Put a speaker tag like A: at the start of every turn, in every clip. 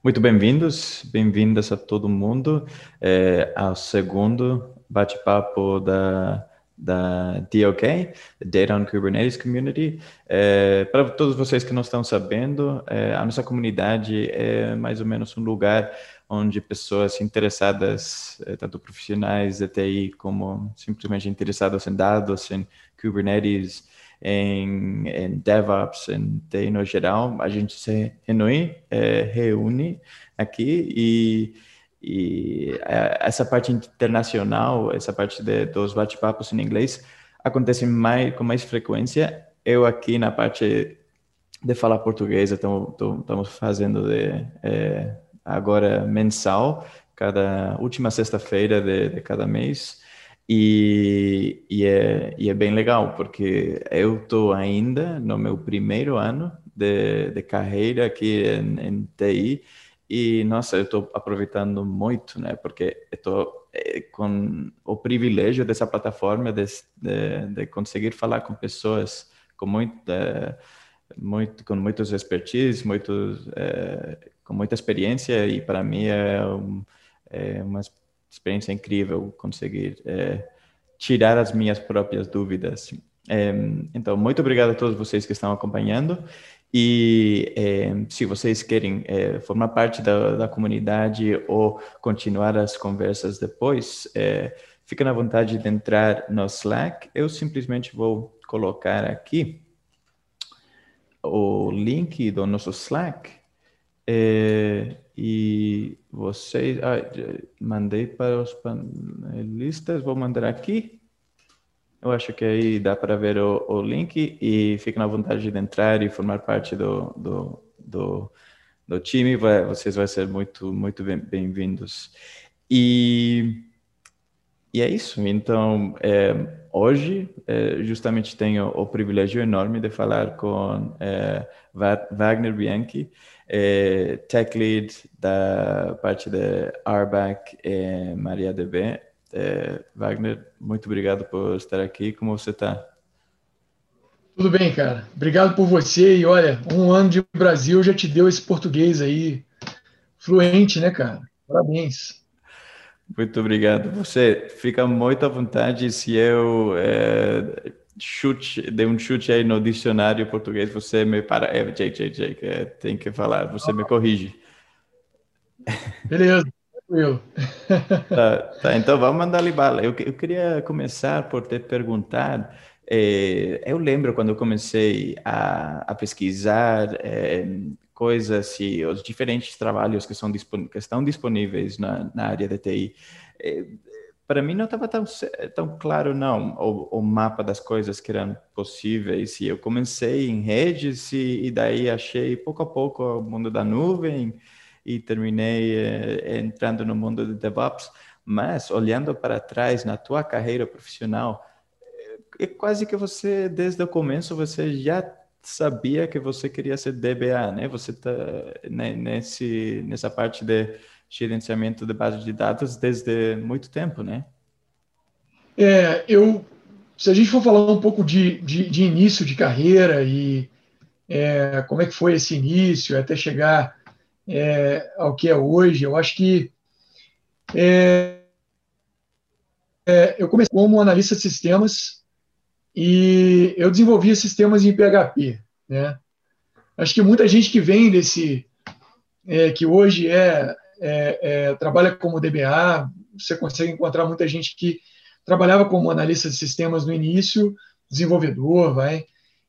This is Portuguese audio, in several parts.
A: Muito bem-vindos, bem-vindas a todo mundo é, ao segundo bate-papo da, da DOK, Data on Kubernetes Community. É, para todos vocês que não estão sabendo, é, a nossa comunidade é mais ou menos um lugar onde pessoas interessadas, tanto profissionais de TI como simplesmente interessados em dados, em Kubernetes, em, em DevOps, em TI no geral, a gente se reúne, é, reúne aqui e, e é, essa parte internacional, essa parte de, dos bate-papos em inglês acontece mais, com mais frequência. Eu aqui na parte de falar português, estamos fazendo de, é, agora mensal, cada última sexta-feira de, de cada mês. E, e, é, e é bem legal, porque eu estou ainda no meu primeiro ano de, de carreira aqui em, em TI e, nossa, eu estou aproveitando muito, né? Porque estou é, com o privilégio dessa plataforma de, de, de conseguir falar com pessoas com muita, muito, com muitos expertise, muitos, é, com muita experiência e para mim é, um, é uma experiência incrível conseguir é, tirar as minhas próprias dúvidas. É, então, muito obrigado a todos vocês que estão acompanhando. E é, se vocês querem é, formar parte da, da, comunidade ou continuar as conversas depois, é, fica na vontade de entrar no Slack. Eu simplesmente vou colocar aqui o link do nosso Slack. É, e vocês. Ah, mandei para os panelistas, vou mandar aqui. Eu acho que aí dá para ver o, o link e fica na vontade de entrar e formar parte do, do, do, do time. Vai, vocês vão ser muito, muito bem-vindos. E, e é isso. Então, é, hoje, é, justamente tenho o privilégio enorme de falar com Wagner Bianchi é, tech lead da parte da RBAC é MariaDB. É, Wagner, muito obrigado por estar aqui. Como você está?
B: Tudo bem, cara. Obrigado por você. E olha, um ano de Brasil já te deu esse português aí fluente, né, cara? Parabéns.
A: Muito obrigado. Você fica muito à vontade se eu é, chute, dê um chute aí no dicionário português, você me para. É, Jake, Jake, Jake, é, tem que falar, você me corrige.
B: Beleza, tranquilo.
A: Tá, tá, então vamos mandar ali bala. Eu, eu queria começar por te perguntar. É, eu lembro quando eu comecei a, a pesquisar é, coisas e os diferentes trabalhos que, são, que estão disponíveis na, na área de TI. É, para mim não estava tão, tão claro não o, o, mapa das coisas que eram possíveis e eu comecei em redes e, e daí achei pouco a pouco o mundo da nuvem e terminei eh, entrando no mundo de DevOps mas olhando para trás na tua carreira profissional é quase que você desde o começo você já sabia que você queria ser DBA né? Você tá né, nesse nessa parte de gerenciamento de base de dados desde muito tempo, né?
B: É, eu, se a gente for falar um pouco de, de, de início de carreira e é, como é que foi esse início até chegar é, ao que é hoje, eu acho que é, é eu comecei como analista de sistemas e eu desenvolvia sistemas em PHP, né? Acho que muita gente que vem desse, é, que hoje é é, é, trabalha como DBA, você consegue encontrar muita gente que trabalhava como analista de sistemas no início, desenvolvedor, vai,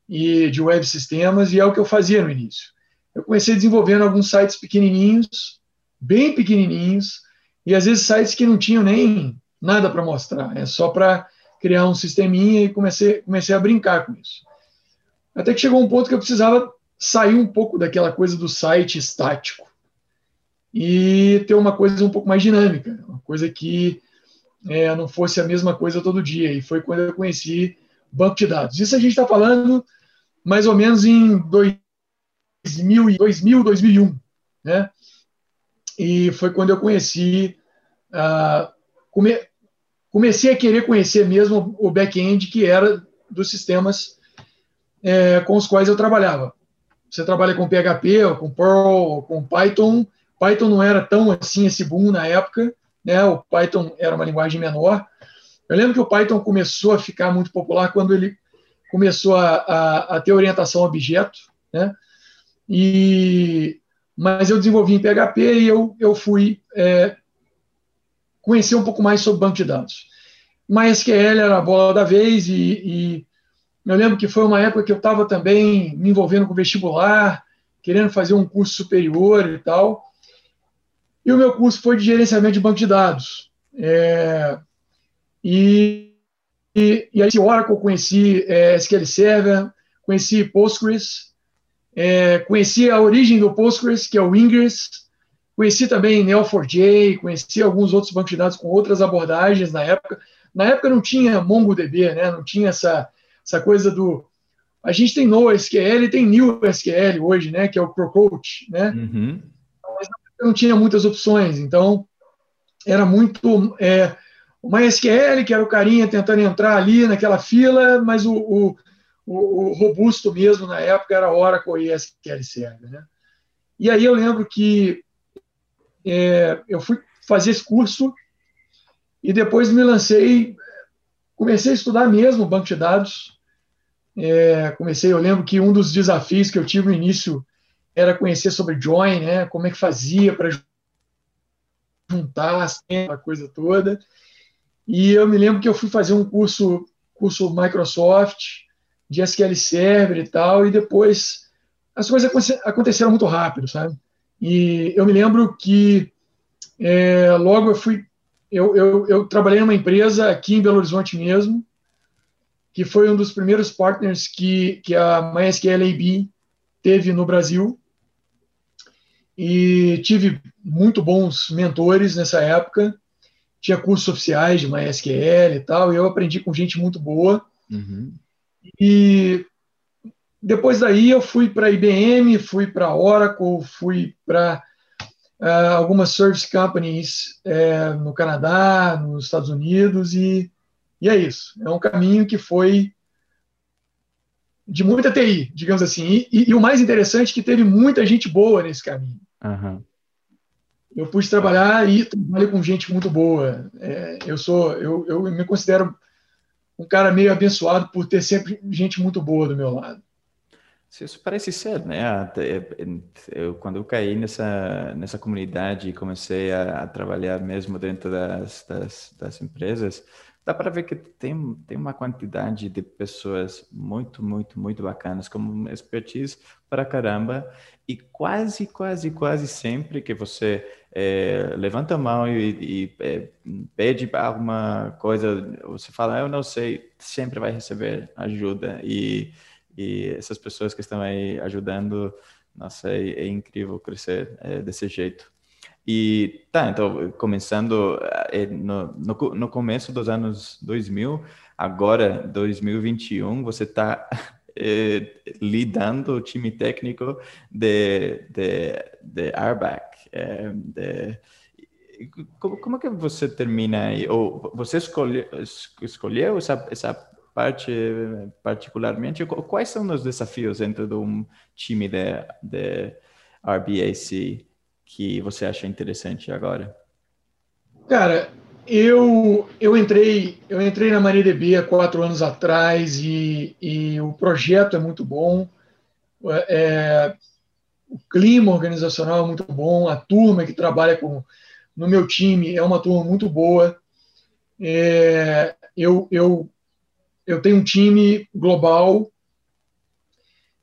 B: e de web sistemas, e é o que eu fazia no início. Eu comecei desenvolvendo alguns sites pequenininhos, bem pequenininhos, e às vezes sites que não tinham nem nada para mostrar, é só para criar um sisteminha e comecei, comecei a brincar com isso. Até que chegou um ponto que eu precisava sair um pouco daquela coisa do site estático e ter uma coisa um pouco mais dinâmica, uma coisa que é, não fosse a mesma coisa todo dia. E foi quando eu conheci banco de dados. Isso a gente está falando mais ou menos em 2000, 2000 2001, né? E foi quando eu conheci, come, comecei a querer conhecer mesmo o back-end que era dos sistemas é, com os quais eu trabalhava. Você trabalha com PHP, ou com Perl, ou com Python, Python não era tão assim esse boom na época, né? O Python era uma linguagem menor. Eu lembro que o Python começou a ficar muito popular quando ele começou a, a, a ter orientação a objeto, né? E, mas eu desenvolvi em PHP e eu, eu fui é, conhecer um pouco mais sobre banco de dados. MySQL era a bola da vez e, e eu lembro que foi uma época que eu estava também me envolvendo com vestibular, querendo fazer um curso superior e tal. E o meu curso foi de gerenciamento de banco de dados. É, e, e, e, aí, Oracle, conheci é, SQL Server, conheci Postgres, é, conheci a origem do Postgres, que é o Ingress, conheci também Neo4j, conheci alguns outros bancos de dados com outras abordagens na época. Na época não tinha MongoDB, né? não tinha essa, essa coisa do. A gente tem NoSQL tem NewSQL hoje, né? que é o ProCoach. Né? Uhum. Mas não tinha muitas opções, então era muito. É, o MySQL, que era o carinha tentando entrar ali naquela fila, mas o, o, o, o robusto mesmo na época era Oracle e SQL Server. Né? E aí eu lembro que é, eu fui fazer esse curso e depois me lancei, comecei a estudar mesmo banco de dados. É, comecei, eu lembro que um dos desafios que eu tive no início era conhecer sobre join, né? Como é que fazia para juntar a coisa toda. E eu me lembro que eu fui fazer um curso, curso Microsoft, de SQL Server e tal, e depois as coisas aconteceram muito rápido, sabe? E eu me lembro que é, logo eu fui, eu, eu, eu trabalhei numa empresa aqui em Belo Horizonte mesmo, que foi um dos primeiros partners que, que a MySQL AB teve no Brasil. E tive muito bons mentores nessa época tinha cursos oficiais de MySQL e tal, e eu aprendi com gente muito boa. Uhum. E depois daí eu fui para IBM, fui para Oracle, fui para uh, algumas service companies uh, no Canadá, nos Estados Unidos, e, e é isso. É um caminho que foi de muita TI, digamos assim. E, e, e o mais interessante é que teve muita gente boa nesse caminho. Uhum eu pude trabalhar e trabalho com gente muito boa. É, eu sou, eu, eu me considero um cara meio abençoado por ter sempre gente muito boa do meu lado.
A: Isso parece ser, né? Eu, quando eu caí nessa nessa comunidade e comecei a, a trabalhar mesmo dentro das, das, das empresas, dá para ver que tem, tem uma quantidade de pessoas muito, muito, muito bacanas, com expertise para caramba, e quase, quase, quase sempre que você é, levanta a mão e, e é, pede alguma coisa, você fala, eu não sei, sempre vai receber ajuda. E, e essas pessoas que estão aí ajudando, nossa, é, é incrível crescer é, desse jeito. E tá, então, começando é, no, no, no começo dos anos 2000, agora 2021, você está é, lidando o time técnico de, de, de Arbac. É, de, como, como é que você termina aí? Ou você escolhe, escolheu essa, essa parte particularmente? Quais são os desafios dentro de um time de, de RBAC que você acha interessante agora?
B: Cara, eu, eu entrei eu entrei na MariaDB há quatro anos atrás e, e o projeto é muito bom. É, o clima organizacional é muito bom, a turma que trabalha com, no meu time é uma turma muito boa. É, eu, eu, eu tenho um time global,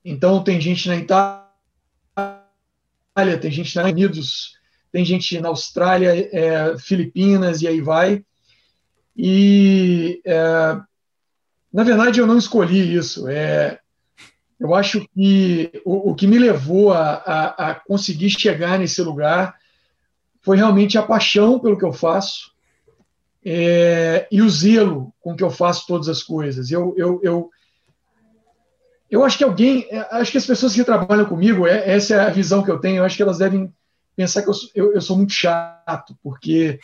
B: então tem gente na Itália, tem gente Estados Unidos, tem gente na Austrália, é, Filipinas e aí vai. E, é, na verdade, eu não escolhi isso. É, eu acho que o, o que me levou a, a, a, conseguir chegar nesse lugar foi realmente a paixão pelo que eu faço é, e o zelo com que eu faço todas as coisas. Eu, eu, eu, eu acho que alguém, acho que as pessoas que trabalham comigo, é, essa é a visão que eu tenho, eu acho que elas devem pensar que eu, eu, eu sou muito chato, porque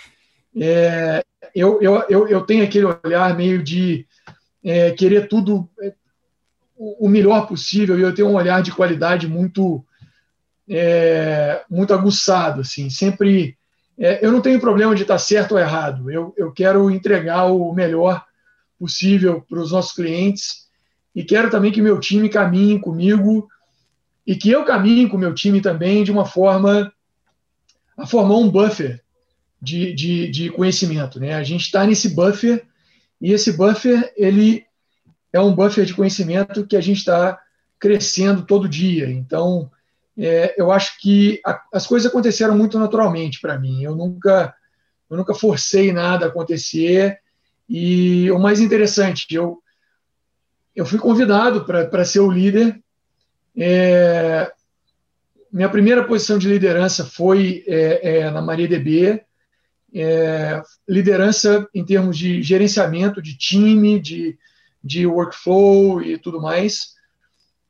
B: é, eu, eu, eu, eu tenho aquele olhar meio de é, querer tudo é, o melhor possível e eu tenho um olhar de qualidade muito é, muito aguçado, assim, sempre. É, eu não tenho problema de estar certo ou errado. Eu, eu quero entregar o melhor possível para os nossos clientes e quero também que meu time caminhe comigo e que eu caminhe com o meu time também de uma forma a formar um buffer de, de, de conhecimento. Né? A gente está nesse buffer e esse buffer ele é um buffer de conhecimento que a gente está crescendo todo dia. Então, é, eu acho que a, as coisas aconteceram muito naturalmente para mim. Eu nunca, eu nunca forcei nada a acontecer. E o mais interessante, eu, eu fui convidado para ser o líder. É, minha primeira posição de liderança foi é, é, na MariaDB, é, liderança em termos de gerenciamento de time, de, de workflow e tudo mais.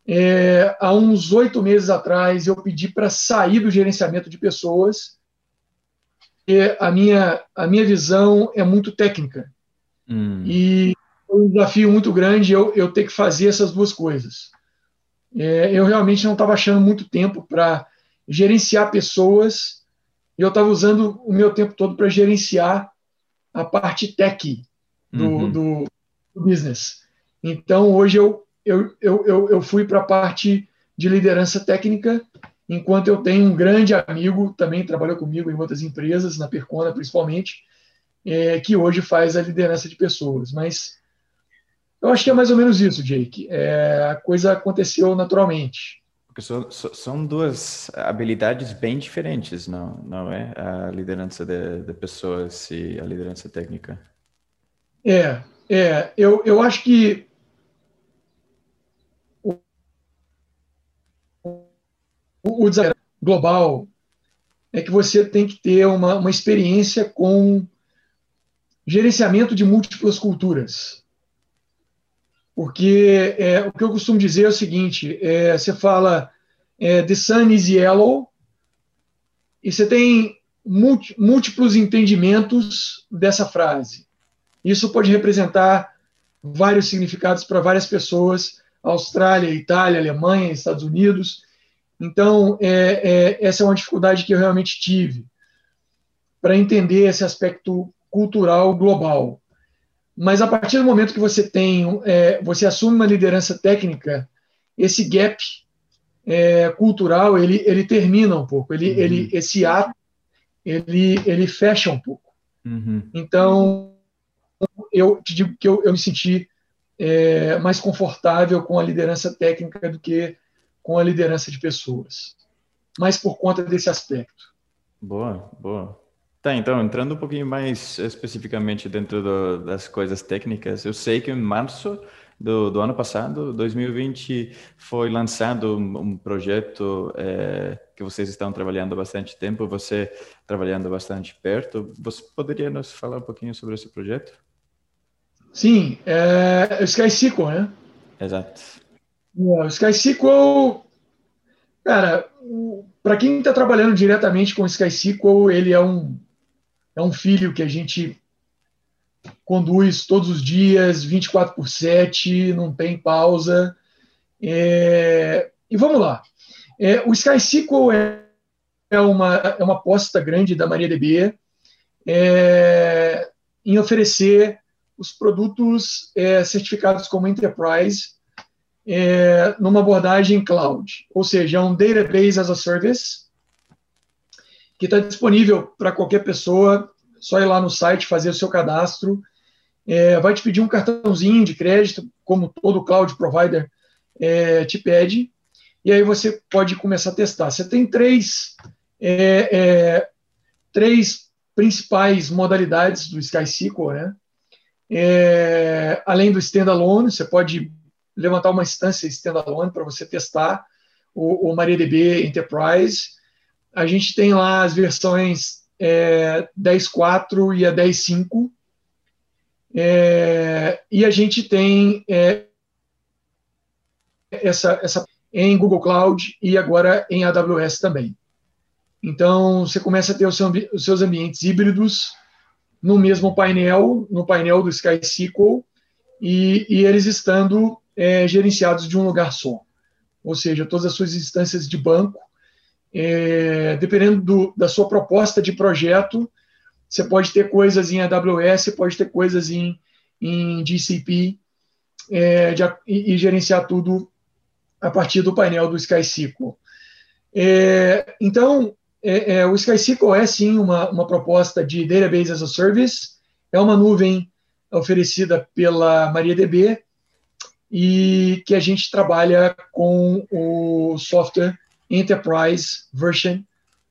B: É, há uns oito meses atrás, eu pedi para sair do gerenciamento de pessoas. E a minha, a minha visão é muito técnica. Hum. E um desafio muito grande eu, eu ter que fazer essas duas coisas. É, eu realmente não estava achando muito tempo para gerenciar pessoas e eu estava usando o meu tempo todo para gerenciar a parte tech do, uhum. do, do business. Então, hoje eu eu, eu, eu, eu fui para a parte de liderança técnica, enquanto eu tenho um grande amigo, também trabalhou comigo em outras empresas, na Percona principalmente, é, que hoje faz a liderança de pessoas. Mas eu acho que é mais ou menos isso, Jake. É, a coisa aconteceu naturalmente.
A: Porque são, são duas habilidades bem diferentes, não, não é? A liderança de, de pessoas e a liderança técnica.
B: É, é. Eu, eu acho que o, desafio global é que você tem que ter uma, uma experiência com gerenciamento de múltiplas culturas. Porque é, o que eu costumo dizer é o seguinte: é, você fala é, the sun is yellow, e você tem múltiplos entendimentos dessa frase. Isso pode representar vários significados para várias pessoas: Austrália, Itália, Alemanha, Estados Unidos. Então, é, é, essa é uma dificuldade que eu realmente tive para entender esse aspecto cultural global. Mas a partir do momento que você tem, é, você assume uma liderança técnica, esse gap é, cultural ele, ele termina um pouco, ele, uhum. ele esse ato ele, ele fecha um pouco. Uhum. Então, eu te digo que eu, eu me senti é, mais confortável com a liderança técnica do que com a liderança de pessoas, mas por conta desse aspecto.
A: Boa, boa. Tá, então, entrando um pouquinho mais especificamente dentro do, das coisas técnicas, eu sei que em março do, do ano passado, 2020, foi lançado um, um projeto é, que vocês estão trabalhando há bastante tempo, você trabalhando bastante perto. Você poderia nos falar um pouquinho sobre esse projeto?
B: Sim, é, o SkySQL, né?
A: Exato.
B: O SkySQL, cara, para quem está trabalhando diretamente com o SkySQL, ele é um, é um filho que a gente conduz todos os dias, 24 por 7, não tem pausa. É, e vamos lá. É, o SkySQL é, é, uma, é uma aposta grande da MariaDB é, em oferecer os produtos é, certificados como Enterprise é, numa abordagem cloud, ou seja, é um database as a service que está disponível para qualquer pessoa, só ir lá no site, fazer o seu cadastro, é, vai te pedir um cartãozinho de crédito, como todo cloud provider é, te pede, e aí você pode começar a testar. Você tem três, é, é três principais modalidades do SkySQL, né? É, além do standalone, você pode levantar uma instância standalone para você testar o, o MariaDB Enterprise. A gente tem lá as versões é, 10.4 e a 10.5. É, e a gente tem é, essa, essa em Google Cloud e agora em AWS também. Então, você começa a ter os seus ambientes híbridos no mesmo painel, no painel do SkySQL, e, e eles estando é, gerenciados de um lugar só. Ou seja, todas as suas instâncias de banco é, dependendo do, da sua proposta de projeto, você pode ter coisas em AWS, pode ter coisas em, em GCP é, de, e, gerenciar tudo a partir do painel do SkySQL. É, então, é, é, o SkySQL é sim uma, uma proposta de Database as a Service, é uma nuvem oferecida pela MariaDB e que a gente trabalha com o software Enterprise Version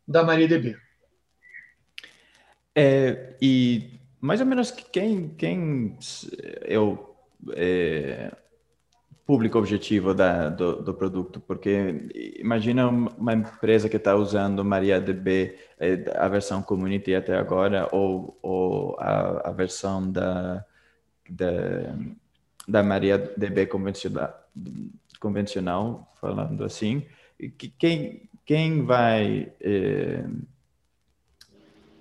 B: da MariaDB.
A: É, e mais ou menos quem, quem é o é, público objetivo da, do, do, produto? Porque imagina uma empresa que está usando MariaDB, é, a versão Community até agora, ou, ou a, a versão da, da, da MariaDB convencional, convencional, falando assim, quem, quem vai. Eh,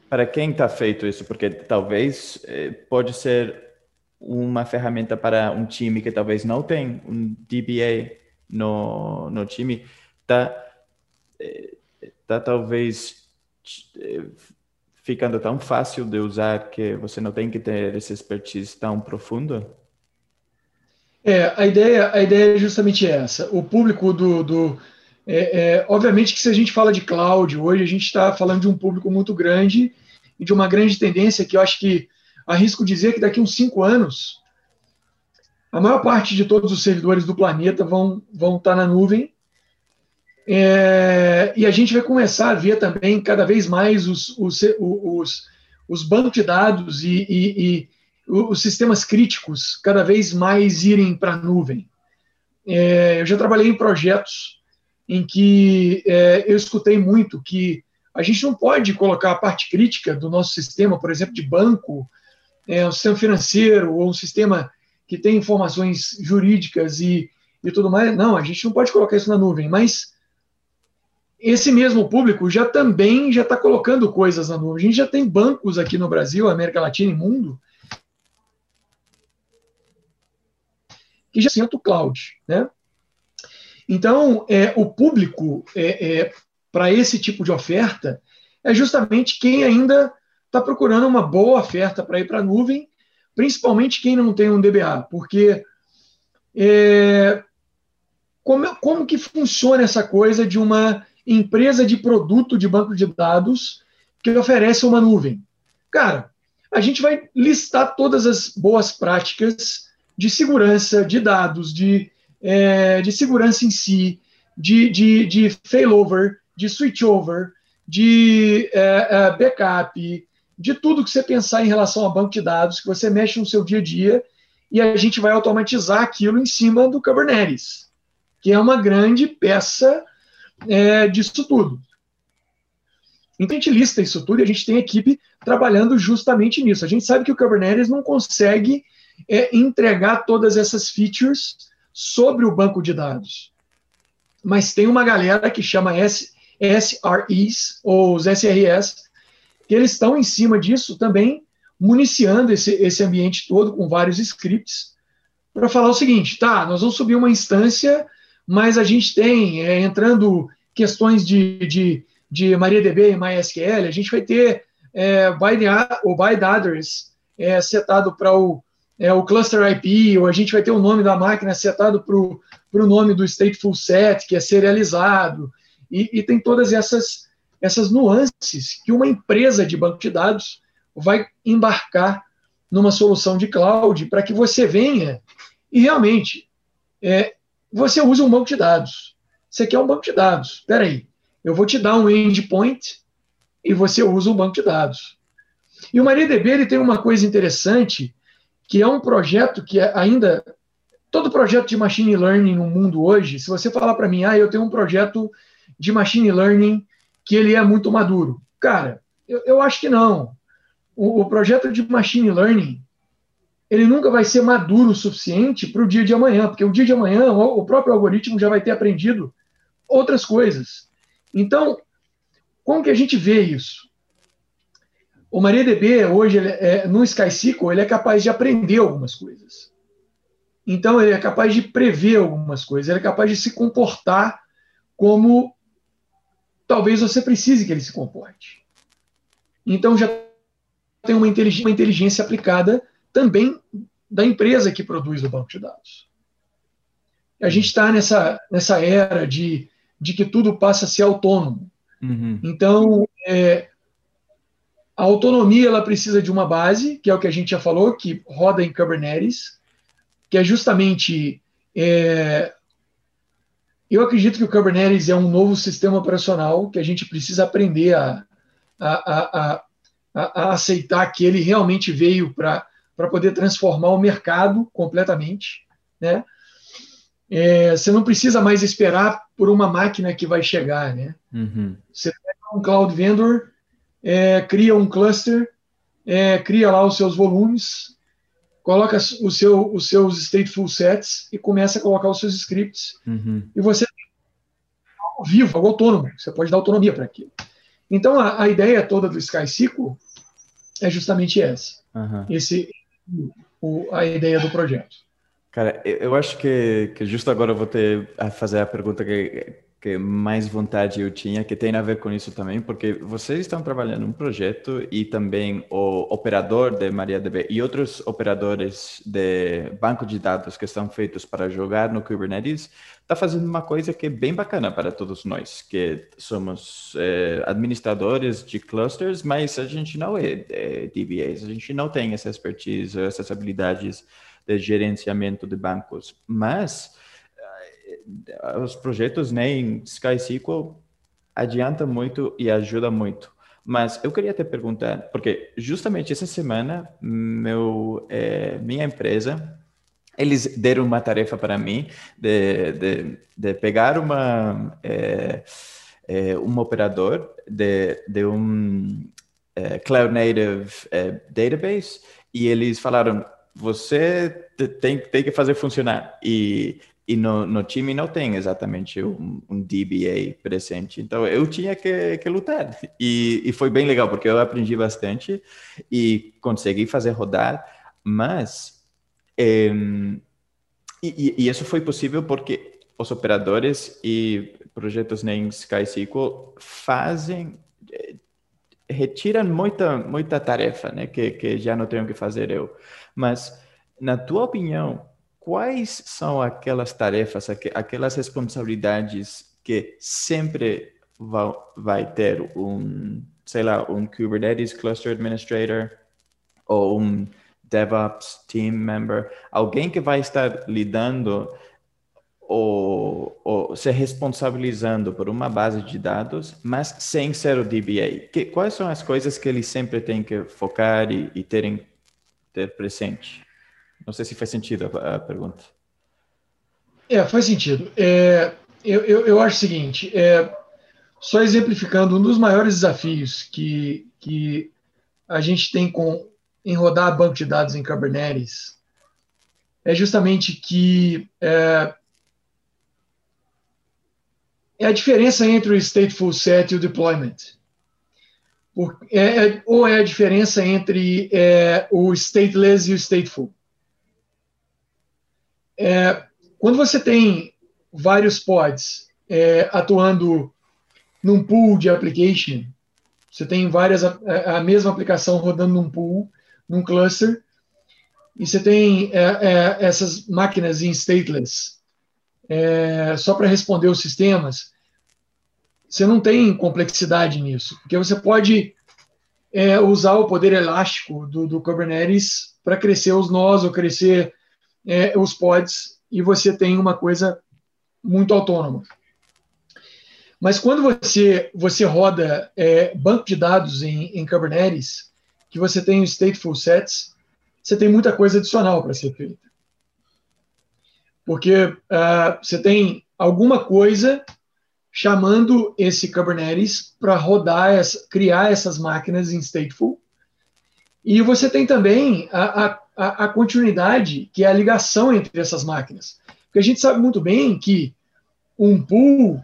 A: para quem está feito isso? Porque talvez eh, pode ser uma ferramenta para um time que talvez não tem um DBA no, no time, está eh, tá talvez ficando tão fácil de usar que você não tem que ter esse expertise tão profundo?
B: É, a ideia, a ideia é justamente essa. O público do, do é, é, obviamente que se a gente fala de cloud hoje, a gente está falando de um público muito grande e de uma grande tendência que eu acho que arrisco dizer que daqui uns cinco anos a maior parte de todos os servidores do planeta vão, vão estar tá na nuvem é, e a gente vai começar a ver também cada vez mais os, os, os, os bancos de dados e, e, e, os sistemas críticos cada vez mais irem para a nuvem. É, eu já trabalhei em projetos em que é, eu escutei muito que a gente não pode colocar a parte crítica do nosso sistema, por exemplo, de banco, é, um sistema financeiro ou um sistema que tem informações jurídicas e, e tudo mais. Não, a gente não pode colocar isso na nuvem, mas esse mesmo público já também já está colocando coisas na nuvem. A gente já tem bancos aqui no Brasil, América Latina e mundo que já senta cloud, né? Então, é, o público é, é para esse tipo de oferta é justamente quem ainda está procurando uma boa oferta para ir para a nuvem, principalmente quem não tem um DBA, porque é, como, como que funciona essa coisa de uma empresa de produto de banco de dados que oferece uma nuvem? Cara, a gente vai listar todas as boas práticas de segurança de dados, de é, de segurança em si, de, de, de failover, de switchover, de é, é, backup, de tudo que você pensar em relação a banco de dados, que você mexe no seu dia a dia, e a gente vai automatizar aquilo em cima do Kubernetes, que é uma grande peça é, disso tudo. Então a gente lista isso tudo e a gente tem equipe trabalhando justamente nisso. A gente sabe que o Kubernetes não consegue é, entregar todas essas features sobre o banco de dados. Mas tem uma galera que chama S, SREs, ou os SRS, que eles estão em cima disso também, municiando esse, esse ambiente todo com vários scripts, para falar o seguinte: tá, nós vamos subir uma instância, mas a gente tem, é, entrando questões de, de, de MariaDB e MySQL, a gente vai ter é, o byte address é, setado para o é, o cluster IP, ou a gente vai ter o nome da máquina setado para o nome do stateful set, que é serializado, e, e tem todas essas, essas nuances que uma empresa de banco de dados vai embarcar numa solução de cloud para que você venha e realmente é, você usa um banco de dados. Você quer um banco de dados. Espera aí, eu vou te dar um endpoint e você usa um banco de dados. E o MariaDB ele tem uma coisa interessante que é um projeto que é ainda todo projeto de machine learning no mundo hoje, se você falar para mim, ah, eu tenho um projeto de machine learning que ele é muito maduro, cara, eu, eu acho que não. O, o, projeto de machine learning ele nunca vai ser maduro o suficiente para o dia de amanhã, porque o dia de amanhã o, o próprio algoritmo já vai ter aprendido outras coisas. Então, como que a gente vê isso? O MariaDB, hoje, é, no SkySQL, ele é capaz de aprender algumas coisas. Então, ele é capaz de prever algumas coisas, ele é capaz de se comportar como talvez você precise que ele se comporte. Então já tem uma inteligência, uma inteligência aplicada também da empresa que produz o banco de dados. A gente está nessa, nessa era de, de que tudo passa a ser autônomo. Uhum. Então, é, a autonomia ela precisa de uma base, que é o que a gente já falou, que roda em Kubernetes, que é justamente. É, eu acredito que o Kubernetes é um novo sistema operacional que a gente precisa aprender a, a, a, a, a aceitar que ele realmente veio para poder transformar o mercado completamente. Né? É, você não precisa mais esperar por uma máquina que vai chegar. Né? Uhum. Você pega um cloud vendor, é, cria um cluster, é, cria lá os seus volumes, coloca o seu, os seus stateful sets e começa a colocar os seus scripts. Uhum. E você algo vivo, algo autônomo. Você pode dar autonomia para aquilo. Então, a, a, ideia toda do SkySQL é justamente essa. Uhum. Esse, o, a ideia do projeto.
A: Cara, eu acho que, que justo agora eu vou ter a fazer a pergunta que, que mais vontade eu tinha, que tem a ver com isso também, porque vocês estão trabalhando um projeto e também o operador de MariaDB e outros operadores de banco de dados que estão feitos para jogar no Kubernetes está fazendo uma coisa que é bem bacana para todos nós, que somos é, administradores de clusters, mas a gente não é, é DBAs, a gente não tem essa expertise, essas habilidades de gerenciamento de bancos, mas os projetos né, em SkySQL adianta muito e ajuda muito. Mas eu queria te perguntar, porque justamente essa semana meu, é, minha empresa eles deram uma tarefa para mim de, de, de pegar uma é, é, um operador de, de um cloud native database e eles falaram você tem, tem que fazer funcionar. E, e no, no time não tem exatamente um, um, DBA presente. Então eu tinha que, que lutar. E, e foi bem legal, porque eu aprendi bastante e consegui fazer rodar, mas. É, e, e, isso foi possível porque os operadores e projetos nem SkySQL fazem eh, retiram muita muita tarefa, né, que, que já não tenho que fazer eu. Mas, na tua opinião, quais são aquelas tarefas, aquelas responsabilidades que sempre vai, ter um, sei lá, um Kubernetes Cluster Administrator ou um DevOps Team Member, alguém que vai estar lidando ou, ou se responsabilizando por uma base de dados, mas sem ser o DBA. Que, quais são as coisas que ele sempre tem que focar e, e terem ter presente? Não sei se faz sentido a, a pergunta.
B: É, faz sentido. É, eu, eu, eu, acho o seguinte, é, só exemplificando, um dos maiores desafios que, que a gente tem com, em rodar banco de dados em Kubernetes é justamente que é, é a diferença entre o stateful set e o deployment é, é, ou é a diferença entre é, o stateless e o stateful. É, quando você tem vários pods é, atuando num pool de application, você tem várias a, a, mesma aplicação rodando num pool, num cluster, e você tem é, essas máquinas em stateless. Só para responder os sistemas você não tem complexidade nisso, porque você pode é, usar o poder elástico do, do Kubernetes para crescer os nós ou crescer é, os pods, e você tem uma coisa muito autônoma. Mas quando você, você roda é, banco de dados em, em Kubernetes, que você tem os stateful sets, você tem muita coisa adicional para ser feita. Porque uh, você tem alguma coisa chamando esse Kubernetes para rodar, essa, criar essas máquinas em stateful. E você tem também a, a, a, continuidade, que é a ligação entre essas máquinas. Porque a gente sabe muito bem que um pool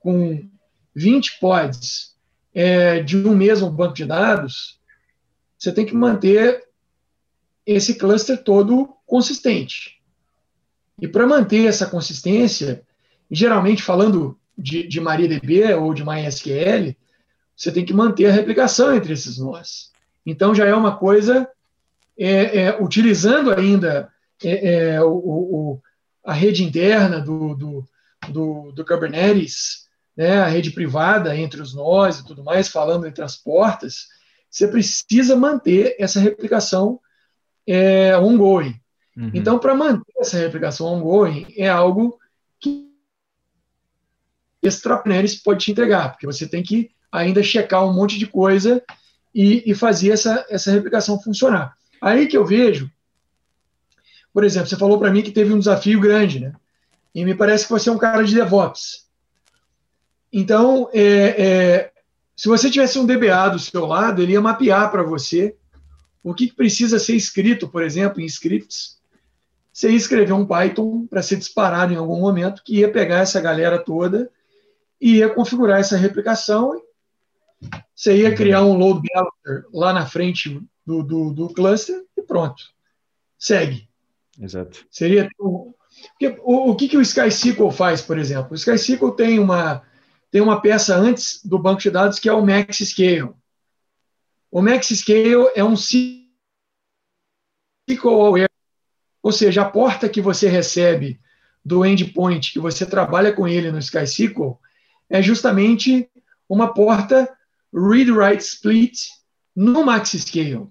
B: com 20 pods é, de um mesmo banco de dados, você tem que manter esse cluster todo consistente. E para manter essa consistência, geralmente falando de, de MariaDB ou de MySQL, você tem que manter a replicação entre esses nós. Então, já é uma coisa, é, é, utilizando ainda é, é o, o, a rede interna do, do, do, do Kubernetes, né, a rede privada entre os nós e tudo mais, falando entre as portas, você precisa manter essa replicação é, ongoing. Uhum. Então, para manter essa replicação ongoing, é algo que extra Kubernetes pode te entregar, porque você tem que ainda checar um monte de coisa e, e fazer essa, essa replicação funcionar. Aí que eu vejo, por exemplo, você falou para mim que teve um desafio grande, né? E me parece que você é um cara de DevOps. Então, é, é, se você tivesse um DBA do seu lado, ele ia mapear para você o que precisa ser escrito, por exemplo, em scripts. Você ia escrever um Python para ser disparado em algum momento, que ia pegar essa galera toda e ia configurar essa replicação. Você ia criar um load balancer lá na frente do, do, do cluster e pronto. Segue.
A: Exato.
B: Seria o, o, o que, que o SkySQL faz, por exemplo? O SkySQL tem uma, tem uma peça antes do banco de dados que é o Max Scale. O Max Scale é um SQL Aware, ou seja, a porta que você recebe do endpoint, que você trabalha com ele no SkySQL, é justamente uma porta read-write split no Max Scale.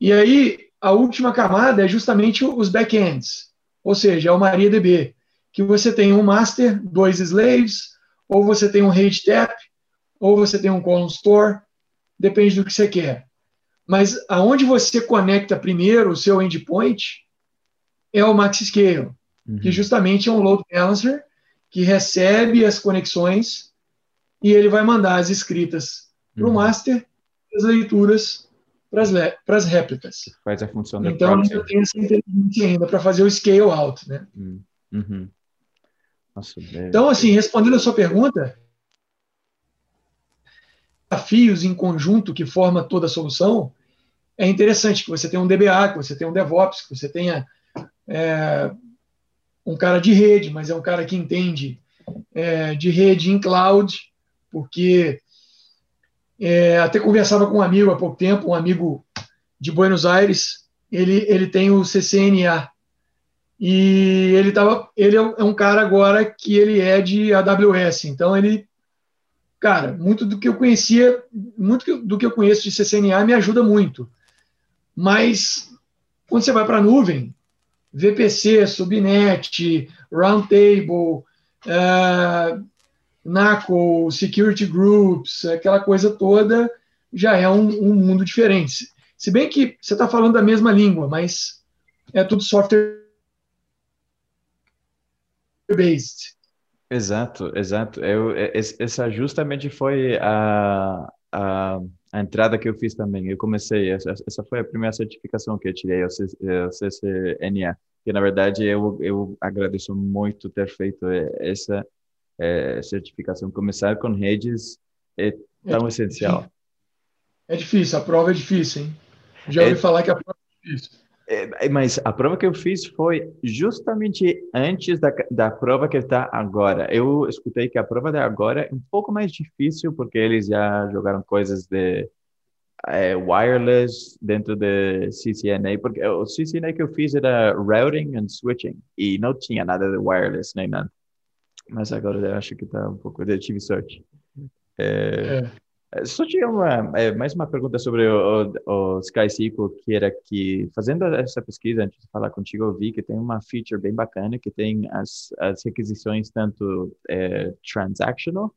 B: E aí, a última camada é justamente os backends, ou seja, é o MariaDB, que você tem um master, dois slaves, ou você tem um rage tap, ou você tem um column store, depende do que você quer. Mas aonde você conecta primeiro o seu endpoint é o MaxScale, uhum. que justamente é um load balancer que recebe as conexões e ele vai mandar as escritas uhum. para o master, as leituras para as réplicas.
A: Faz a função
B: da Então, ainda tem essa inteligência ainda para fazer o scale out, né?
A: Uhum. uhum.
B: Nossa, então, assim, respondendo a sua pergunta, desafios em conjunto que forma toda a solução, é interessante que você tenha um DBA, que você tenha um DevOps, que você tenha é, um cara de rede, mas é um cara que entende é, de rede em cloud, porque é, até conversava com um amigo há pouco tempo, um amigo de Buenos Aires, ele, ele tem o CCNA, e ele tava, ele é um cara agora que ele é de AWS, então ele, cara, muito do que eu conhecia, muito do que eu conheço de CCNA me ajuda muito. Mas quando você vai para a nuvem, VPC, Subnet, Roundtable, uh, NACO, Security Groups, aquela coisa toda, já é um, um mundo diferente. Se bem que você está falando da mesma língua, mas é tudo software based.
A: Exato, exato. Eu, essa justamente foi a, a, a, entrada que eu fiz também. Eu comecei, essa, essa foi a primeira certificação que eu tirei, o CCNA. Que na verdade eu, eu agradeço muito ter feito essa é, certificação. Começar com redes é tão é essencial.
B: É difícil, a prova é difícil, hein? Já ouvi é, falar que a prova é difícil.
A: É, mas a prova que eu fiz foi justamente antes da, da prova que está agora. Eu escutei que a prova de agora é um pouco mais difícil porque eles já jogaram coisas de é, wireless dentro de CCNA, porque o CCNA que eu fiz era routing and switching e não tinha nada de wireless nem nada. Mas agora eu acho que está um pouco. Eu tive sorte. É, é. É, só tinha uma, é, mais uma pergunta sobre o, o, o SkySQL, que era que, fazendo essa pesquisa, antes de falar contigo, eu vi que tem uma feature bem bacana, que tem as, as requisições tanto é, transactional,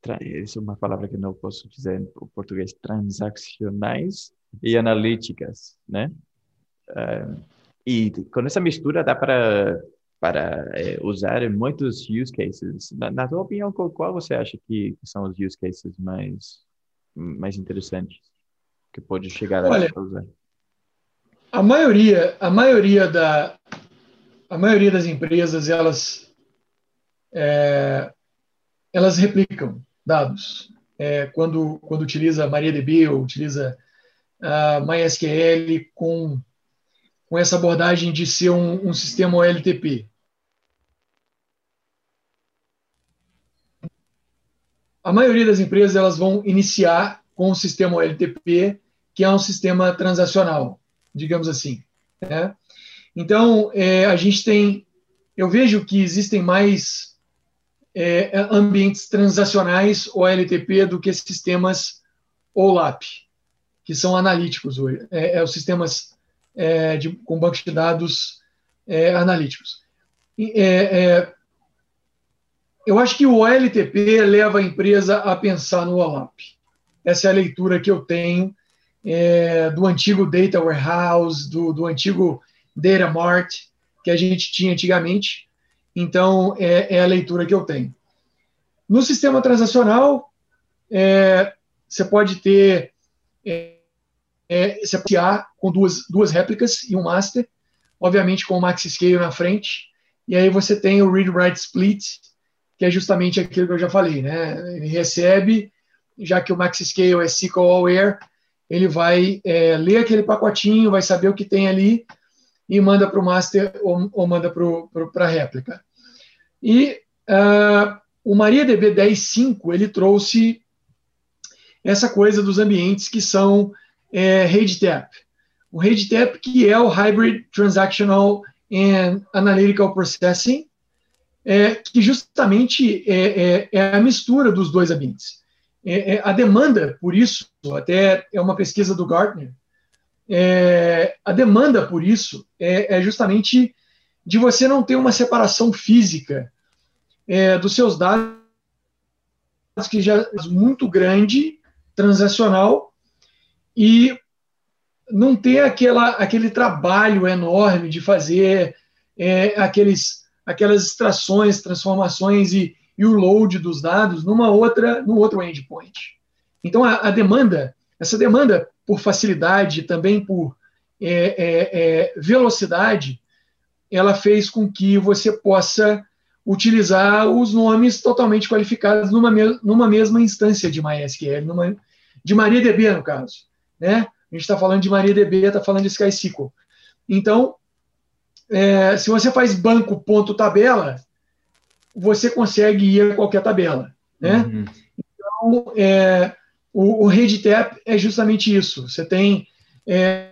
A: tra isso é uma palavra que não posso dizer em português, transacionais e analíticas, né? É, e com essa mistura dá para para é, usar em muitos use cases. Na, na tua opinião, qual, qual você acha que, que, são os use cases mais mais interessantes que pode chegar Olha, a usar?
B: A maioria, a maioria da a maioria das empresas elas é, elas replicam dados é, quando quando utiliza MariaDB ou utiliza a MySQL com com essa abordagem de ser um, um sistema OLTP. A maioria das empresas elas vão iniciar com o sistema OLTP, que é um sistema transacional, digamos assim. Né? Então, é, a gente tem, eu vejo que existem mais é, ambientes transacionais OLTP do que sistemas OLAP, que são analíticos hoje, é, é os sistemas é, de, com bancos de dados é, analíticos. É, eu acho que o OLTP leva a empresa a pensar no OLAP. Essa é a leitura que eu tenho é, do antigo Data Warehouse, do, do antigo Data Mart, que a gente tinha antigamente. Então, é, é a leitura que eu tenho. No sistema transacional, é, você pode ter é, é, você pode com duas, duas réplicas e um master, obviamente com o max scale na frente, e aí você tem o read-write split, que é justamente aquilo que eu já falei, né? Ele recebe, já que o Max Scale é SQL Aware, ele vai é, ler aquele pacotinho, vai saber o que tem ali e manda para o master ou, ou manda para a réplica. E uh, o MariaDB 10.5 ele trouxe essa coisa dos ambientes que são é, RageTap. O RageTap que é o Hybrid Transactional and Analytical Processing, é, que justamente é, é, é, a mistura dos dois ambientes. É, é, a demanda por isso, até é uma pesquisa do Gartner, é, a demanda por isso é, justamente de você não ter uma separação física dos seus dados, que já é muito grande, transacional, e não ter aquela, aquele trabalho enorme de fazer aqueles aquelas extrações, transformações e, e o load dos dados numa outra, num outro endpoint. Então, a, a demanda, essa demanda por facilidade, também por é, é, é, velocidade, ela fez com que você possa utilizar os nomes totalmente qualificados numa, numa mesma instância de MySQL, numa, de MariaDB, no caso. Né? A gente está falando de MariaDB, está falando de SkySQL. Então, é, se você faz banco ponto tabela, você consegue ir a qualquer tabela, né? Uhum. Então, é, o, o RedTap é justamente isso. Você tem é,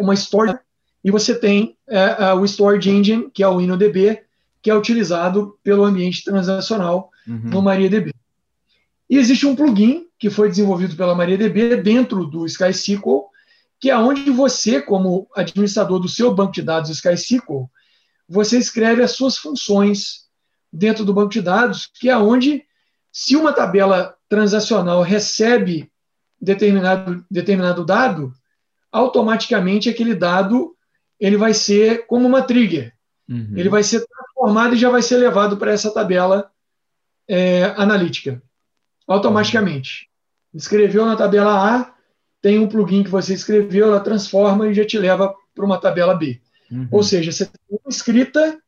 B: uma store e você tem é, o Storage Engine, que é o InnoDB, que é utilizado pelo ambiente transacional uhum. no MariaDB. E existe um plugin que foi desenvolvido pela MariaDB dentro do SkySQL, que é onde você, como administrador do seu banco de dados SkySQL, você escreve as suas funções dentro do banco de dados, que é onde, se uma tabela transacional recebe determinado, determinado dado, automaticamente aquele dado ele vai ser como uma trigger. Uhum. Ele vai ser transformado e já vai ser levado para essa tabela é, analítica, automaticamente. Escreveu na tabela A, tem um plugin que você escreveu, ela transforma e já te leva para uma tabela B. Uhum. Ou seja, você tem uma escrita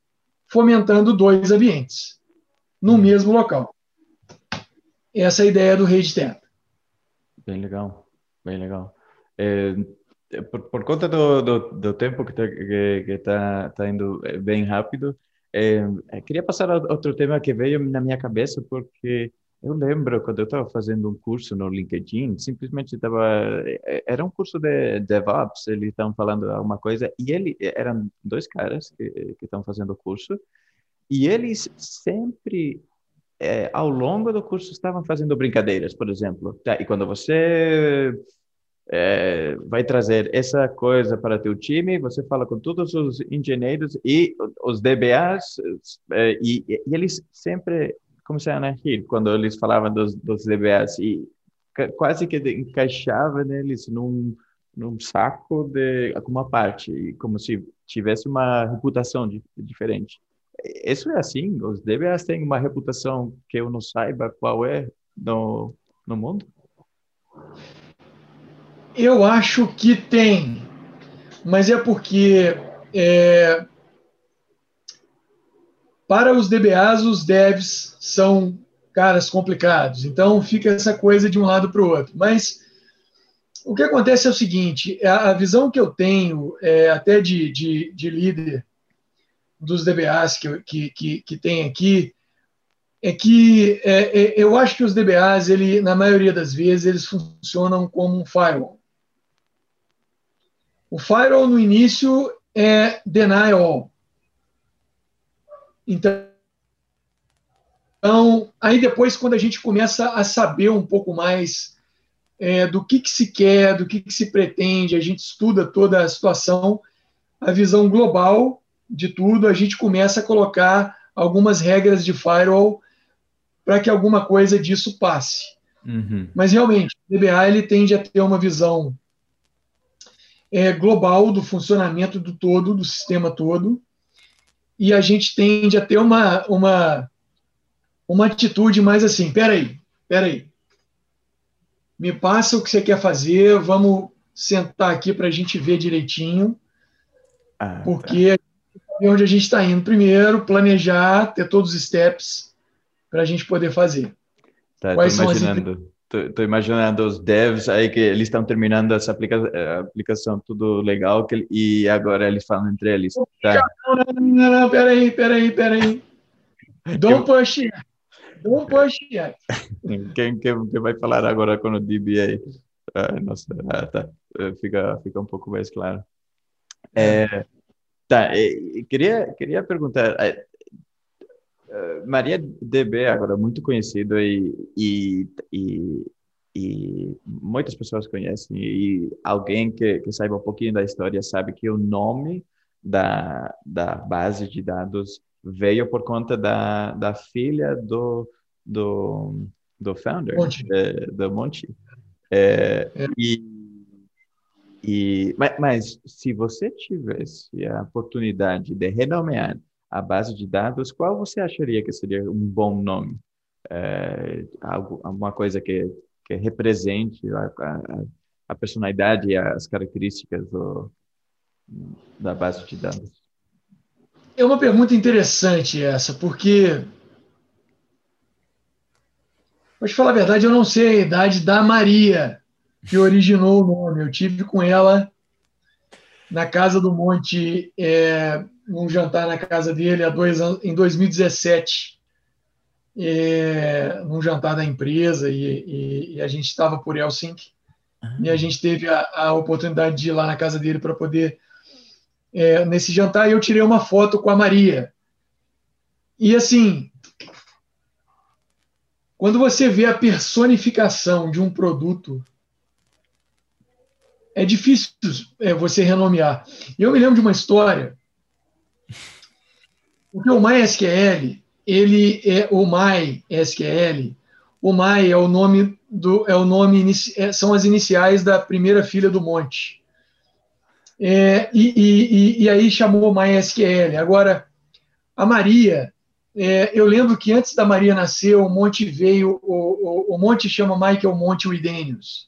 B: fomentando dois ambientes no uhum. mesmo local. Essa é a ideia do RageTap.
A: Bem legal, bem legal. É, por, por, conta do, do, do tempo que está que tá, tá indo bem rápido, é, queria passar a outro tema que veio na minha cabeça, porque eu lembro quando eu estava fazendo um curso no LinkedIn, simplesmente estava é, era um curso de DevOps, eles estavam falando alguma coisa e ele eram dois caras que estão fazendo o curso e eles sempre é, ao longo do curso estavam fazendo brincadeiras, por exemplo. Tá, e quando você é, vai trazer essa coisa para teu time, você fala com todos os engenheiros e os DBAs é, e, e eles sempre começaram a rir quando eles falavam dos, dos DBAs e quase que encaixava neles num, num saco de alguma parte, como se tivesse uma reputação de, diferente. Isso é assim? Os DBAs têm uma reputação que eu não saiba qual é no, no mundo?
B: Eu acho que tem, mas é porque é, para os DBAs, os devs são caras complicados. Então, fica essa coisa de um lado para o outro. Mas o que acontece é o seguinte: a visão que eu tenho, é, até de, de, de líder dos DBAs que, que, que, que tem aqui, é que é, é, eu acho que os DBAs, ele, na maioria das vezes, eles funcionam como um firewall. O firewall no início é deny all. Então, aí depois, quando a gente começa a saber um pouco mais é, do que, que se quer, do que, que se pretende, a gente estuda toda a situação, a visão global de tudo, a gente começa a colocar algumas regras de firewall para que alguma coisa disso passe. Uhum. Mas realmente, o DBA ele tende a ter uma visão é, global do funcionamento do todo, do sistema todo, e a gente tende a ter uma, uma, uma atitude mais assim, peraí, peraí, me passa o que você quer fazer, vamos sentar aqui para a gente ver direitinho, ah, tá. porque tá. onde a gente está indo primeiro, planejar, ter todos os steps para a gente poder fazer.
A: Tá, Quais são imaginando. Estou imaginando os devs aí que eles estão terminando essa aplica eh, aplicação tudo legal que, e agora eles falam entre eles. Tá.
B: Não, não, não, não, peraí, peraí, peraí. Don't push it. Don't push it.
A: Quem, quem, quem vai falar agora com o DBA? Ah, nossa, ah, tá. Eh, fica, fica um pouco mais claro. É, tá, queria, queria perguntar, eh, Maria DB agora muito conhecido e, e, e, e, muitas pessoas conhecem e alguém que, que saiba um pouquinho da história sabe que o nome da, da base de dados veio por conta da, da filha do, do, do founder, Monte. É, do Monte. É, é. E, e, mas, mas se você tivesse a oportunidade de renomear a base de dados, qual você acharia que seria um bom nome? É, algo, alguma coisa que, que represente a, a, a personalidade e as características do, da base de dados?
B: É uma pergunta interessante essa, porque Vou te falar a verdade, eu não sei a idade da Maria, que originou o nome. Eu tive com ela na casa do Monte é, num jantar na casa dele há dois anos, em 2017, é, num jantar da empresa, e, e, e a gente estava por Helsinki, ah. e a gente teve a, a, oportunidade de ir lá na casa dele para poder. É, nesse jantar, eu tirei uma foto com a Maria. E assim, quando você vê a personificação de um produto, é difícil é, você renomear. Eu me lembro de uma história porque o MySQL, ele é o MySQL, o My é o nome do é o nome é, são as iniciais da primeira filha do monte. É, e, e, e, aí chamou MySQL. Agora, a Maria, é, eu lembro que antes da Maria nascer, o monte veio, o, o, o monte chama Michael Monte Widenius.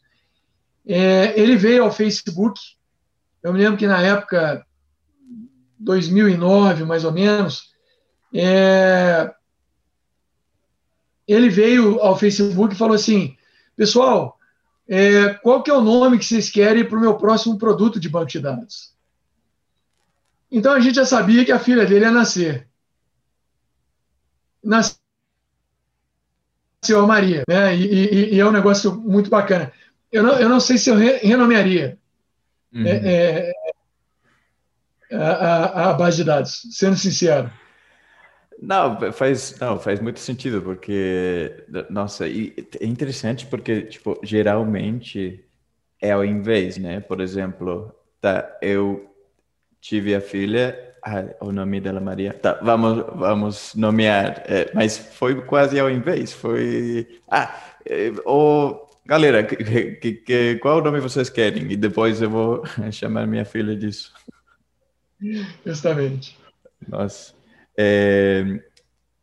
B: É, ele veio ao Facebook. Eu me lembro que na época, 2009, mais ou menos, é, ele veio ao Facebook e falou assim, pessoal, é, qual que é o nome que vocês querem para o meu próximo produto de banco de dados? Então a gente já sabia que a filha dele ia nascer. Nasceu a Maria, né? E, e, e, é um negócio muito bacana. Eu não, eu não sei se eu renomearia uhum. é, é, a, base de dados, sendo sincero.
A: Não, faz, não, faz muito sentido, porque, nossa, é interessante porque, tipo, geralmente é ao invés, né? Por exemplo, tá, eu tive a filha, ah, o nome dela Maria, tá, vamos, vamos nomear, é, mas foi quase ao invés, foi, ah, é, o, galera, que, que, que, qual nome vocês querem? E depois eu vou chamar minha filha disso.
B: Justamente.
A: Nossa. É,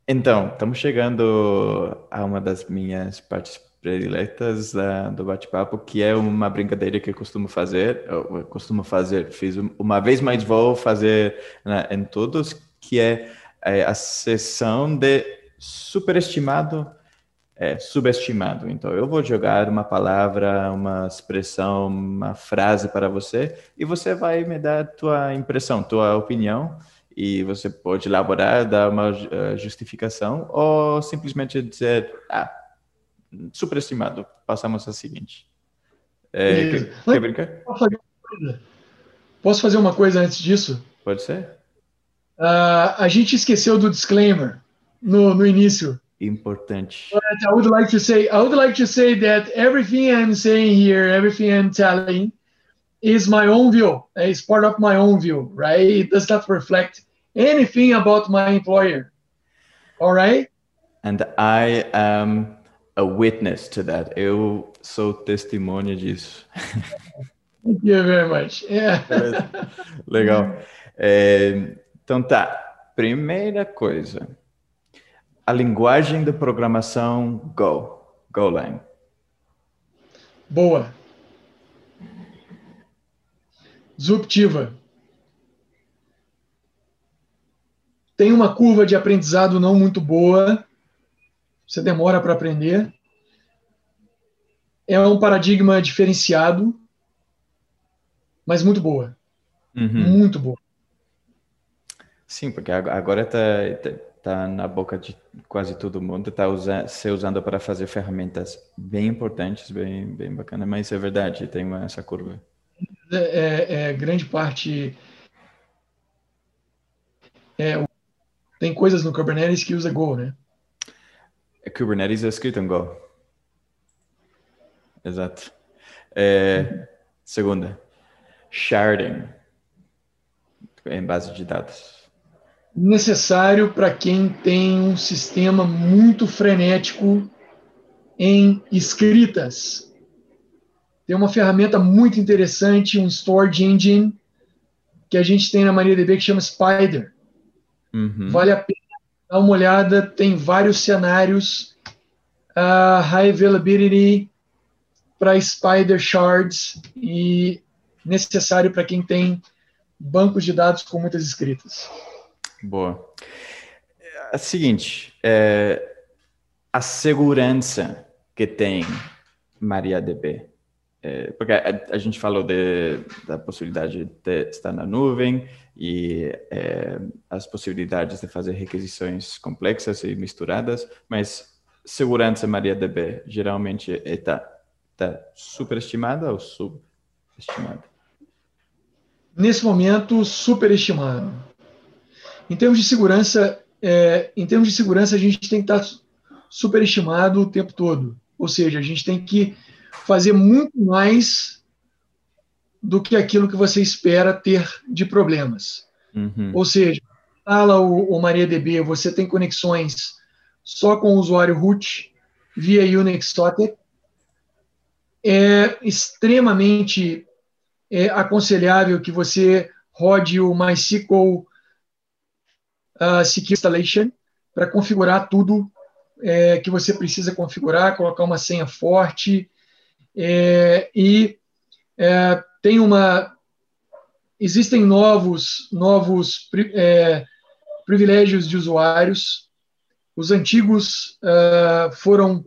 A: então, estamos chegando a uma das minhas partes prediletas uh, do bate-papo, que é uma brincadeira que eu costumo fazer, eu costumo fazer, fiz uma vez, mas vou fazer né, em todos, que é, é, a sessão de superestimado, é, subestimado. Então, eu vou jogar uma palavra, uma expressão, uma frase para você, e você vai me dar tua impressão, tua opinião, e você pode elaborar, dar uma uh, justificação ou simplesmente dizer, ah, superestimado, passamos a seguinte. É, quer, quer brincar?
B: Posso fazer uma coisa antes disso?
A: Pode ser.
B: Uh, a gente esqueceu do disclaimer no, no início.
A: Importante.
B: But I would like to say, I would like to say that everything I'm saying here, everything I'm telling, is my own view. It's part of my own view, right? It does not reflect anything about my employer. All right?
A: And I am a witness to that. Eu sou testemunha disso.
B: Thank you very much. Yeah.
A: Legal. É, então tá. Primeira coisa. A linguagem de programação Go. Golang.
B: Boa. Disruptiva. Tem uma curva de aprendizado não muito boa. Você demora para aprender. É um paradigma diferenciado, mas muito boa. Uhum. Muito boa.
A: Sim, porque agora está tá, tá na boca de quase todo mundo, está usa, ser usando para fazer ferramentas bem importantes, bem, bem bacana, mas é verdade, tem uma, essa curva.
B: É, é, é grande parte. É, tem coisas no Kubernetes que usa Go, né?
A: Kubernetes é escrito em Go. Exato. É, segunda, sharding em base de dados.
B: Necessário para quem tem um sistema muito frenético em escritas. Tem uma ferramenta muito interessante, um storage engine, que a gente tem na MariaDB que chama Spider. Uhum. Vale a pena dar uma olhada, tem vários cenários, uh, high availability para Spider Shards e necessário para quem tem bancos de dados com muitas escritas.
A: Boa. É seguinte, é, a segurança que tem MariaDB é, porque a, a, gente falou de, da possibilidade de estar na nuvem e é, as possibilidades de fazer requisições complexas e misturadas, mas segurança MariaDB geralmente está tá superestimada ou subestimada?
B: Nesse momento, superestimado. Em termos de segurança, é, em termos de segurança, a gente tem que estar superestimado o tempo todo. Ou seja, a gente tem que fazer muito mais do que aquilo que você espera ter de problemas. Uhum. Ou seja, fala o, o MariaDB, você tem conexões só com o usuário root via Unix Socket. É extremamente é, aconselhável que você rode o MySQL uh, Secure Installation para configurar tudo é, que você precisa configurar, colocar uma senha forte, é, e é, tem uma existem novos novos é, privilégios de usuários. Os antigos uh, foram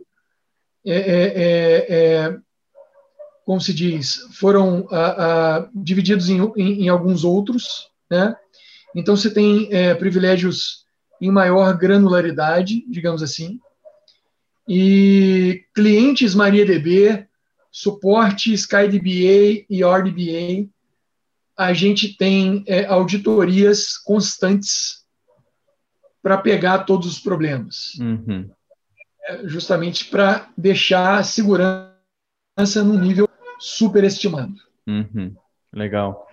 B: é, é, como se diz, foram uh, uh, divididos em, em, em, alguns outros, né? Então você tem privilégios em maior granularidade, digamos assim, e clientes MariaDB suporte SkyDBA e RDBA, a gente tem é, auditorias constantes para pegar todos os problemas. Uhum. É, justamente para deixar a segurança num nível superestimado.
A: Uhum. Legal.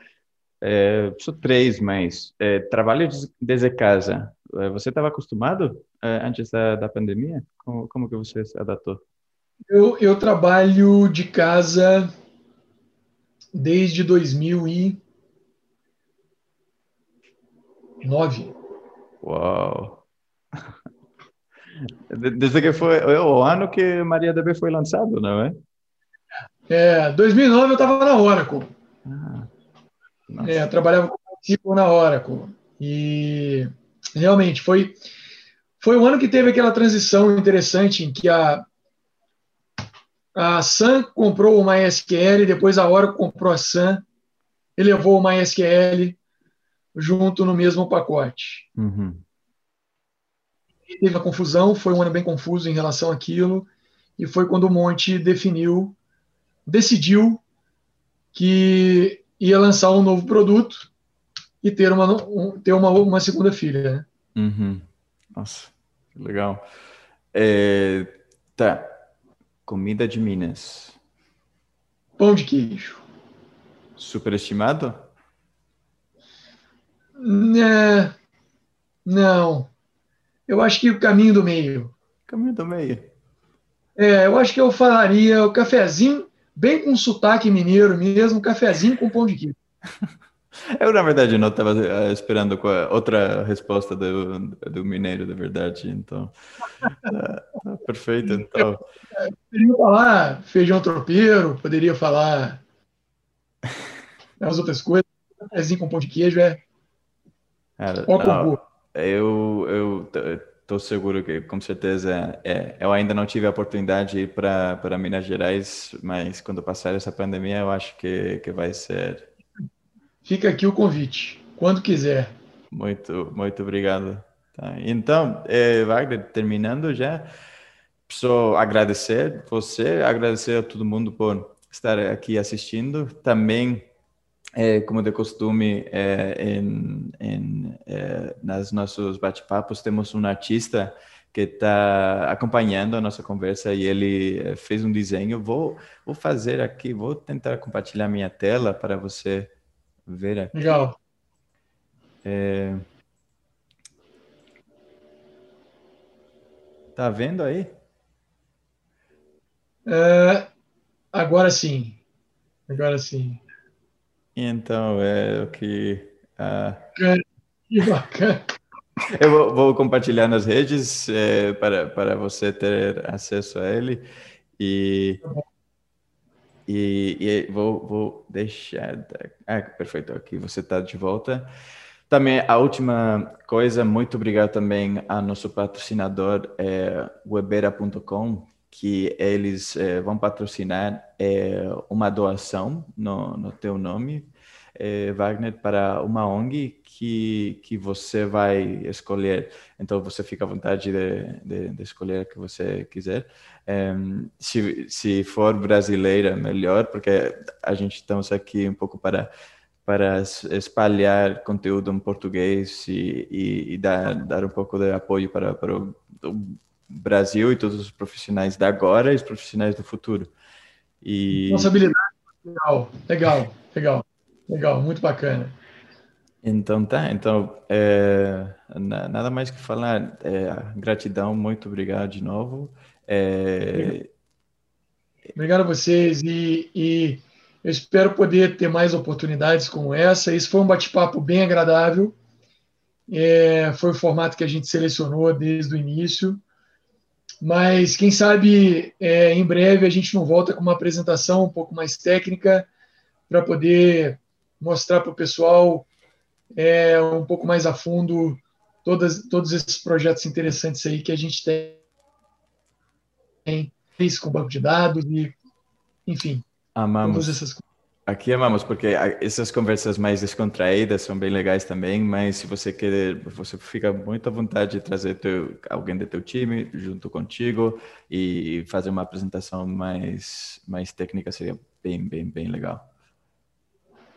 A: É, sou três, mas é, trabalho desde casa. É, você estava acostumado é, antes da, da pandemia? Como, como que você se adaptou?
B: Eu, eu trabalho de casa desde 2009.
A: Uau! Desde que foi o ano que MariaDB foi lançado, não é?
B: É, 2009 eu estava na Oracle. Ah, é, eu trabalhava com na Oracle. E realmente foi, foi um ano que teve aquela transição interessante em que a, a Sun comprou o MySQL, depois a Oracle comprou a Sun, elevou o MySQL. junto no mesmo pacote.
A: Uhum.
B: Teve uma confusão, foi um ano bem confuso em relação àquilo, e foi quando o Monte definiu, decidiu que ia lançar um novo produto e ter uma, um, ter uma, uma segunda filha. Né?
A: Uhum. Nossa, que legal. É, tá. Comida de Minas.
B: Pão de queijo.
A: Superestimado?
B: É, não. Eu acho que o caminho do meio.
A: Caminho do meio.
B: É, eu acho que eu falaria o cafezinho, bem com sotaque mineiro mesmo, cafezinho com pão de queijo.
A: Eu, na verdade, não estava eh, esperando outra resposta do, do mineiro, da verdade. Então, tá, tá perfeito. Então.
B: Poderia falar feijão tropeiro, poderia falar as outras coisas. Cafezinho com pão de queijo é.
A: Cara, não, eu, eu estou seguro que, com certeza, é, eu ainda não tive a oportunidade de ir para Minas Gerais, mas quando passar essa pandemia, eu acho que, que vai ser
B: Fica aqui o convite, quando quiser.
A: Muito, muito obrigado. Tá. Então, é, Wagner, terminando já, preciso agradecer você, agradecer a todo mundo por estar aqui assistindo. Também, é, como de costume, é, em, em, é, nas nossos bate-papos, temos um artista que está acompanhando a nossa conversa e ele é, fez um desenho. Vou, vou fazer aqui, vou tentar compartilhar minha tela para você ver aqui.
B: Legal.
A: É... Tá vendo aí?
B: É, agora sim. Agora sim.
A: Então, é o que.
B: Ah... Que bacana.
A: Eu vou, vou, compartilhar nas redes é, para, para você ter acesso a ele. E. E, e vou, vou deixar. Ah, perfeito, aqui você está de volta. Também a última coisa, muito obrigado também ao nosso patrocinador é, webera.com, que eles é, vão patrocinar é, uma doação no, no teu nome, é, Wagner, para uma ONG que, que você vai escolher. Então você fica à vontade de, de, de escolher o que você quiser. Um, se, se for brasileira, melhor, porque a gente estamos aqui um pouco para para espalhar conteúdo em português e, e, e dar, dar um pouco de apoio para, para o, o, Brasil e todos os profissionais da agora e os profissionais do futuro. E...
B: Responsabilidade legal, legal, legal, legal, muito bacana.
A: Então tá, então é, nada mais que falar, é, gratidão, muito obrigado de novo. É...
B: Obrigado a vocês e, e, eu espero poder ter mais oportunidades como essa. Isso foi um bate-papo bem agradável. É, foi o formato que a gente selecionou desde o início. Mas quem sabe é, em breve a gente não volta com uma apresentação um pouco mais técnica para poder mostrar para o pessoal é, um pouco mais a fundo todas, todos esses projetos interessantes aí que a gente tem fez com banco de dados e, enfim,
A: amamos. Essas... Aqui amamos, porque essas conversas mais descontraídas são bem legais também, mas se você quer, você fica muito à vontade de trazer teu, alguém do teu time junto contigo e fazer uma apresentação mais, mais técnica seria bem, bem, bem legal.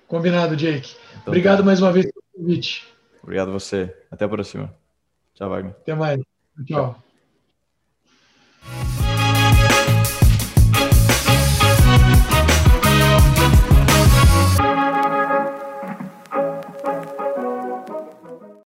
B: Combinado, Jake. Então, Obrigado tá. mais uma vez pelo convite.
A: Obrigado você. Até a próxima. Tchau, Wagner.
B: Até mais. Tchau. Tchau.